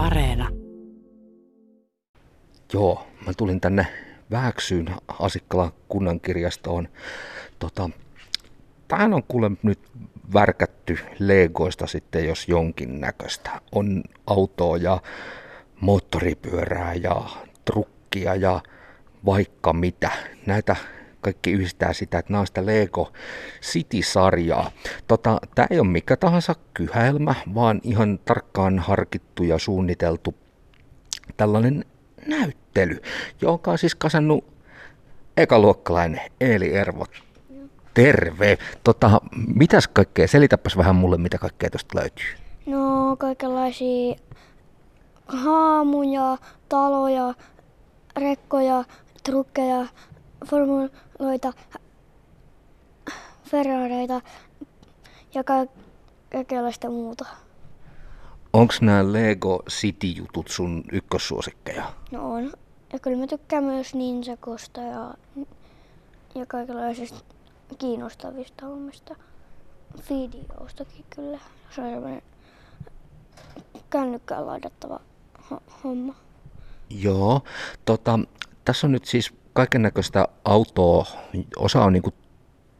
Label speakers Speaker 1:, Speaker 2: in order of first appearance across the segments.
Speaker 1: Areena.
Speaker 2: Joo, mä tulin tänne Vääksyyn Asikkalan kunnankirjastoon. Tota, tähän on kuule nyt värkätty Legoista sitten jos jonkin näköistä. On autoa ja moottoripyörää ja trukkia ja vaikka mitä. Näitä kaikki yhdistää sitä, että nämä on sitä Lego City-sarjaa. Tota, tämä ei ole mikä tahansa kyhäelmä, vaan ihan tarkkaan harkittu ja suunniteltu tällainen näyttely, jonka on siis kasannut ekaluokkalainen Eeli Ervo. Terve. Tota, mitäs kaikkea, selitäpäs vähän mulle, mitä kaikkea tuosta löytyy.
Speaker 3: No kaikenlaisia haamuja, taloja, rekkoja, trukkeja, formuloita, Ferrareita ja kaikenlaista muuta.
Speaker 2: Onks nämä Lego City-jutut sun ykkössuosikkeja?
Speaker 3: No on. Ja kyllä mä tykkään myös Ninjakosta ja, ja kaikenlaisista kiinnostavista hommista. Videostakin kyllä. Se on sellainen kännykkään laidattava homma.
Speaker 2: Joo, tota, tässä on nyt siis kaiken näköistä autoa. Osa on niin kuin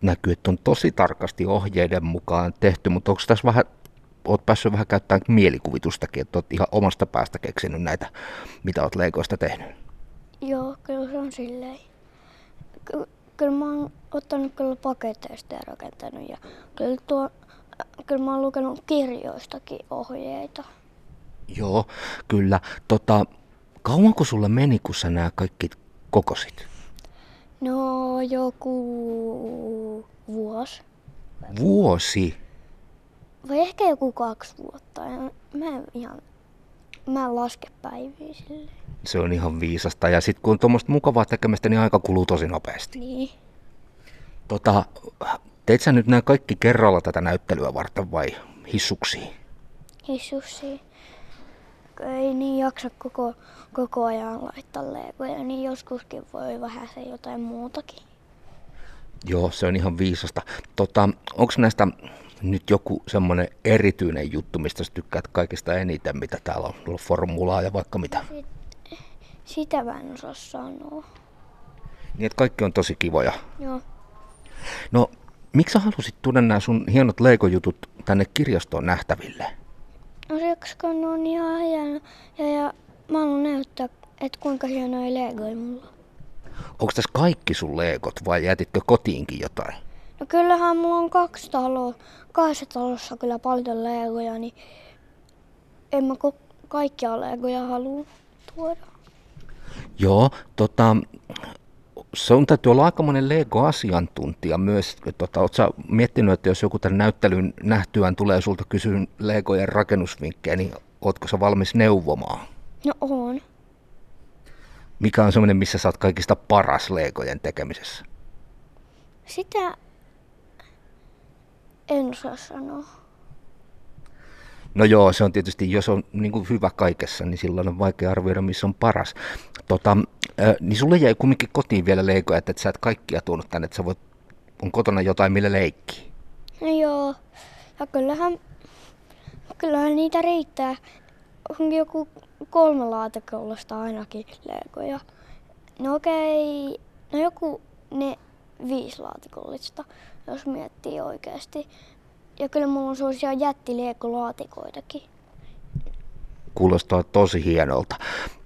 Speaker 2: näkyy, että on tosi tarkasti ohjeiden mukaan tehty, mutta onko tässä vähän, oot päässyt vähän käyttämään mielikuvitustakin, että oot ihan omasta päästä keksinyt näitä, mitä oot Legoista tehnyt?
Speaker 3: Joo, kyllä se on silleen. Ky- kyllä mä oon ottanut kyllä paketeista ja rakentanut ja kyllä, tuo, kyllä mä oon lukenut kirjoistakin ohjeita.
Speaker 2: Joo, kyllä. Tota, kauanko sulle meni, kun sä nämä kaikki kokosit?
Speaker 3: No joku vuosi.
Speaker 2: Vuosi?
Speaker 3: Vai ehkä joku kaksi vuotta. Mä en ihan, mä en laske päiviä silleen.
Speaker 2: Se on ihan viisasta. Ja sitten kun on tuommoista mukavaa tekemistä, niin aika kuluu tosi nopeasti.
Speaker 3: Niin.
Speaker 2: Tota, teit sä nyt nämä kaikki kerralla tätä näyttelyä varten vai hissuksi?
Speaker 3: Hissuksi. Ei niin jaksa koko, koko ajan laittaa legoja, niin joskuskin voi vähän se jotain muutakin.
Speaker 2: Joo, se on ihan viisasta. Tota, onko näistä nyt joku semmoinen erityinen juttu, mistä sä tykkäät kaikista eniten, mitä täällä on formulaa ja vaikka mitä?
Speaker 3: Sit, sitä mä en osaa sanoa.
Speaker 2: Niin, että kaikki on tosi kivoja.
Speaker 3: Joo.
Speaker 2: No, miksi sä halusit tuoda nämä sun hienot Lego-jutut tänne kirjastoon nähtäville?
Speaker 3: No siksi kun ne on ihan hieno ja, ja mä haluan näyttää, että kuinka hienoja legoja mulla on.
Speaker 2: Onko tässä kaikki sun Legot vai jätitkö kotiinkin jotain?
Speaker 3: No kyllähän mulla on kaksi taloa. Kahdessa talossa kyllä paljon legoja, niin en mä kaikkia legoja halua tuoda.
Speaker 2: Joo, tota, sun täytyy olla aikamoinen Lego-asiantuntija myös. Tota, Oletko miettinyt, että jos joku tämän näyttelyn nähtyään tulee sulta kysyä Legojen rakennusvinkkejä, niin ootko sä valmis neuvomaan?
Speaker 3: No on.
Speaker 2: Mikä on semmoinen, missä sä oot kaikista paras Legojen tekemisessä?
Speaker 3: Sitä en osaa sanoa.
Speaker 2: No joo, se on tietysti, jos on niin kuin hyvä kaikessa, niin silloin on vaikea arvioida, missä on paras. Tota, niin sulle jäi kumminkin kotiin vielä leikoja, että et sä et kaikkia tuonut tänne, että sä voit, on kotona jotain, millä leikkiä.
Speaker 3: No joo. Ja kyllähän, kyllähän niitä riittää. On joku kolme laatikollista ainakin legoja. No okei, no joku ne viisi laatikollista, jos miettii oikeasti. Ja kyllä mulla on sellaisia jättileekolaatikoitakin.
Speaker 2: Kuulostaa tosi hienolta.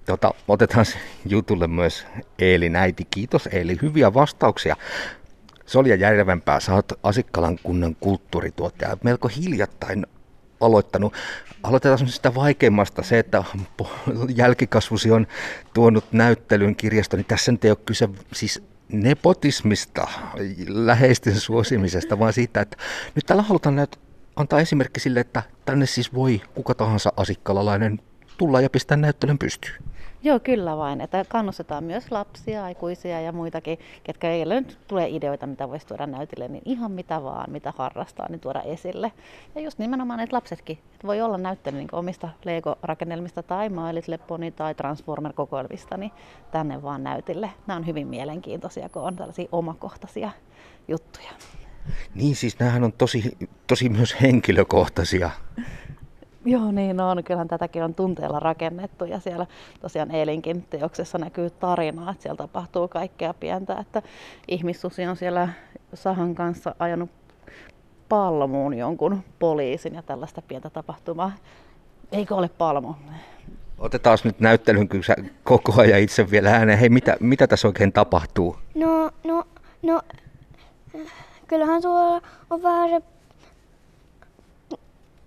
Speaker 2: Tota, otetaan jutulle myös Eelin äiti. Kiitos Eeli, hyviä vastauksia. Solja Järvenpää, sä oot Asikkalan kunnan kulttuurituottaja. Melko hiljattain aloittanut. Aloitetaan sitä vaikeimmasta, se, että jälkikasvusi on tuonut näyttelyyn kirjasto, niin tässä nyt ei ole kyse siis nepotismista, läheisten suosimisesta, vaan siitä, että nyt täällä halutaan näyt, antaa esimerkki sille, että tänne siis voi kuka tahansa asikkalalainen tulla ja pistää näyttelyn pystyyn.
Speaker 4: Joo, kyllä vain. Että kannustetaan myös lapsia, aikuisia ja muitakin, ketkä ei nyt tulee ideoita, mitä voisi tuoda näytille, niin ihan mitä vaan, mitä harrastaa, niin tuoda esille. Ja just nimenomaan, että lapsetkin, että voi olla näyttely niin omista Lego-rakennelmista tai My tai Transformer-kokoelmista, niin tänne vaan näytille. Nämä on hyvin mielenkiintoisia, kun on tällaisia omakohtaisia juttuja.
Speaker 2: Niin siis nämähän on tosi, tosi myös henkilökohtaisia.
Speaker 4: Joo, niin on. Kyllähän tätäkin on tunteella rakennettu ja siellä tosiaan Eilinkin teoksessa näkyy tarinaa, että siellä tapahtuu kaikkea pientä, että ihmissusi on siellä Sahan kanssa ajanut palmuun jonkun poliisin ja tällaista pientä tapahtumaa. Eikö ole palmu?
Speaker 2: Otetaan nyt näyttelyn kyllä koko ajan itse vielä ääneen. Hei, mitä, mitä tässä oikein tapahtuu?
Speaker 3: No, no, no, kyllähän tuolla on vähän se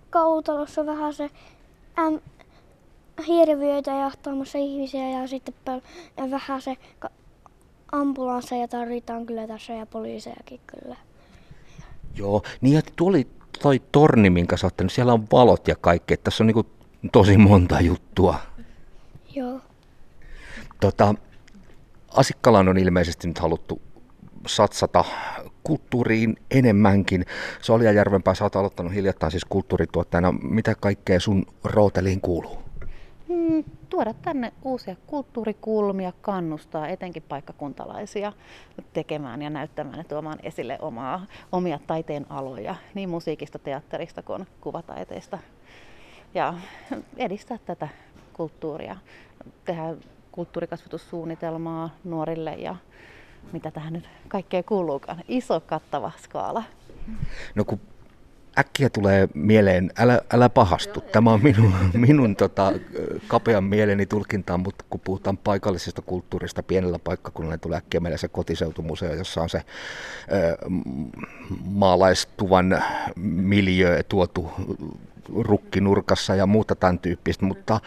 Speaker 3: kautalossa vähän se äm, hirviöitä jahtaamassa ihmisiä ja sitten ja vähän se ka- ambulansseja tarvitaan kyllä tässä ja poliisejakin kyllä.
Speaker 2: Joo, niin ja tuli toi torni, minkä sä ottanut, siellä on valot ja kaikki, että tässä on niinku tosi monta juttua.
Speaker 3: Joo.
Speaker 2: Tota, Asikkalaan on ilmeisesti nyt haluttu satsata kulttuuriin enemmänkin. Solja Järvenpää, sä oot aloittanut hiljattain siis kulttuurituottajana. Mitä kaikkea sun rooteliin kuuluu?
Speaker 4: Hmm, tuoda tänne uusia kulttuurikulmia, kannustaa etenkin paikkakuntalaisia tekemään ja näyttämään ja tuomaan esille omaa, omia taiteen aloja, niin musiikista, teatterista kuin kuvataiteista. Ja edistää tätä kulttuuria, tehdä kulttuurikasvatussuunnitelmaa nuorille ja mitä tähän nyt kaikkea kuuluukaan. Iso kattava skaala.
Speaker 2: No kun äkkiä tulee mieleen, älä, älä pahastu. Tämä on minun, minun tota, kapean mieleni tulkinta, mutta kun puhutaan paikallisesta kulttuurista pienellä paikkakunnalla, niin tulee äkkiä meille se kotiseutumuseo, jossa on se ö, maalaistuvan miljö tuotu rukkinurkassa ja muuta tämän tyyppistä, mutta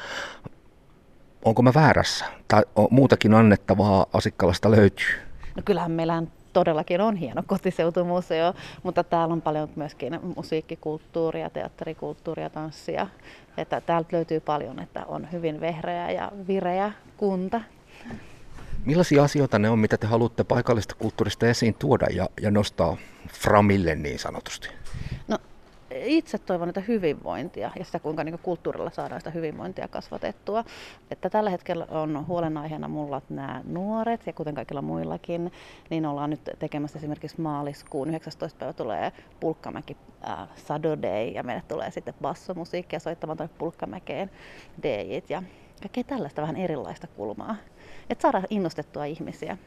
Speaker 2: onko mä väärässä? Tai muutakin annettavaa Asikkalasta löytyy?
Speaker 4: No kyllähän meillä todellakin on hieno kotiseutumuseo, mutta täällä on paljon myöskin musiikkikulttuuria, teatterikulttuuria, tanssia. Että täältä löytyy paljon, että on hyvin vehreä ja vireä kunta.
Speaker 2: Millaisia asioita ne on, mitä te haluatte paikallista kulttuurista esiin tuoda ja, ja nostaa framille niin sanotusti?
Speaker 4: Itse toivon, että hyvinvointia ja sitä kuinka niin kulttuurilla saadaan sitä hyvinvointia kasvatettua. Että tällä hetkellä on huolenaiheena mulla nämä nuoret ja kuten kaikilla muillakin, niin ollaan nyt tekemässä esimerkiksi maaliskuun 19. päivä tulee Pulkkamäki äh, Sado Day ja meille tulee sitten bassomusiikkia soittamaan tuonne Pulkkamäkeen DJt ja kaikkea tällaista vähän erilaista kulmaa. Että saadaan innostettua ihmisiä.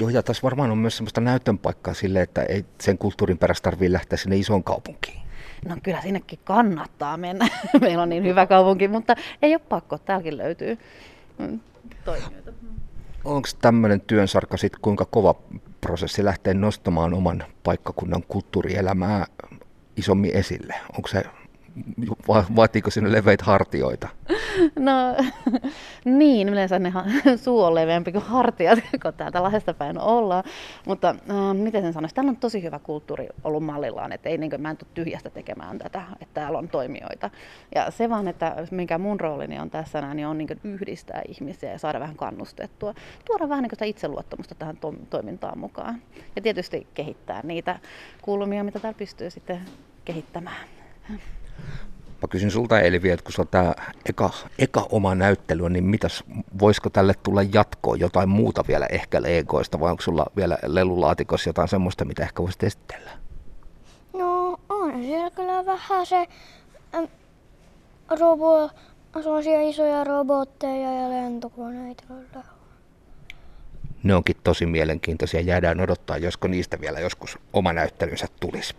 Speaker 2: Joo, ja tässä varmaan on myös sellaista näytön paikkaa sille, että ei sen kulttuurin perässä tarvitse lähteä sinne isoon kaupunkiin.
Speaker 4: No kyllä sinnekin kannattaa mennä. Meillä on niin hyvä kaupunki, mutta ei ole pakko. Täälläkin löytyy mm, toimijoita.
Speaker 2: Onko tämmöinen työnsarka sitten kuinka kova prosessi lähteä nostamaan oman paikkakunnan kulttuurielämää isommin esille? Onko se vaatiiko sinne leveitä hartioita?
Speaker 4: No niin, yleensä ne suu on leveämpi kuin hartiat, kun täältä Lahdesta päin ollaan. Mutta äh, miten sen sanoisi, täällä on tosi hyvä kulttuuri ollut mallillaan, että ei, niin kuin, mä en tule tyhjästä tekemään tätä, että täällä on toimijoita. Ja se vaan, että mikä mun roolini on tässä näin, niin on niin kuin, yhdistää ihmisiä ja saada vähän kannustettua. Tuoda vähän niin kuin sitä itseluottamusta tähän to- toimintaan mukaan. Ja tietysti kehittää niitä kulmia, mitä täällä pystyy sitten kehittämään.
Speaker 2: Mä kysyn sulta Elvi, että kun tämä eka, eka oma näyttely, niin mitäs, voisiko tälle tulla jatkoa jotain muuta vielä ehkä Legoista, vai onko sulla vielä lelulaatikossa jotain semmoista, mitä ehkä voisit esitellä?
Speaker 3: No on siellä kyllä vähän se äm, robo, sellaisia isoja robotteja ja lentokoneita.
Speaker 2: Ne onkin tosi mielenkiintoisia. Jäädään odottaa, josko niistä vielä joskus oma näyttelynsä tulisi.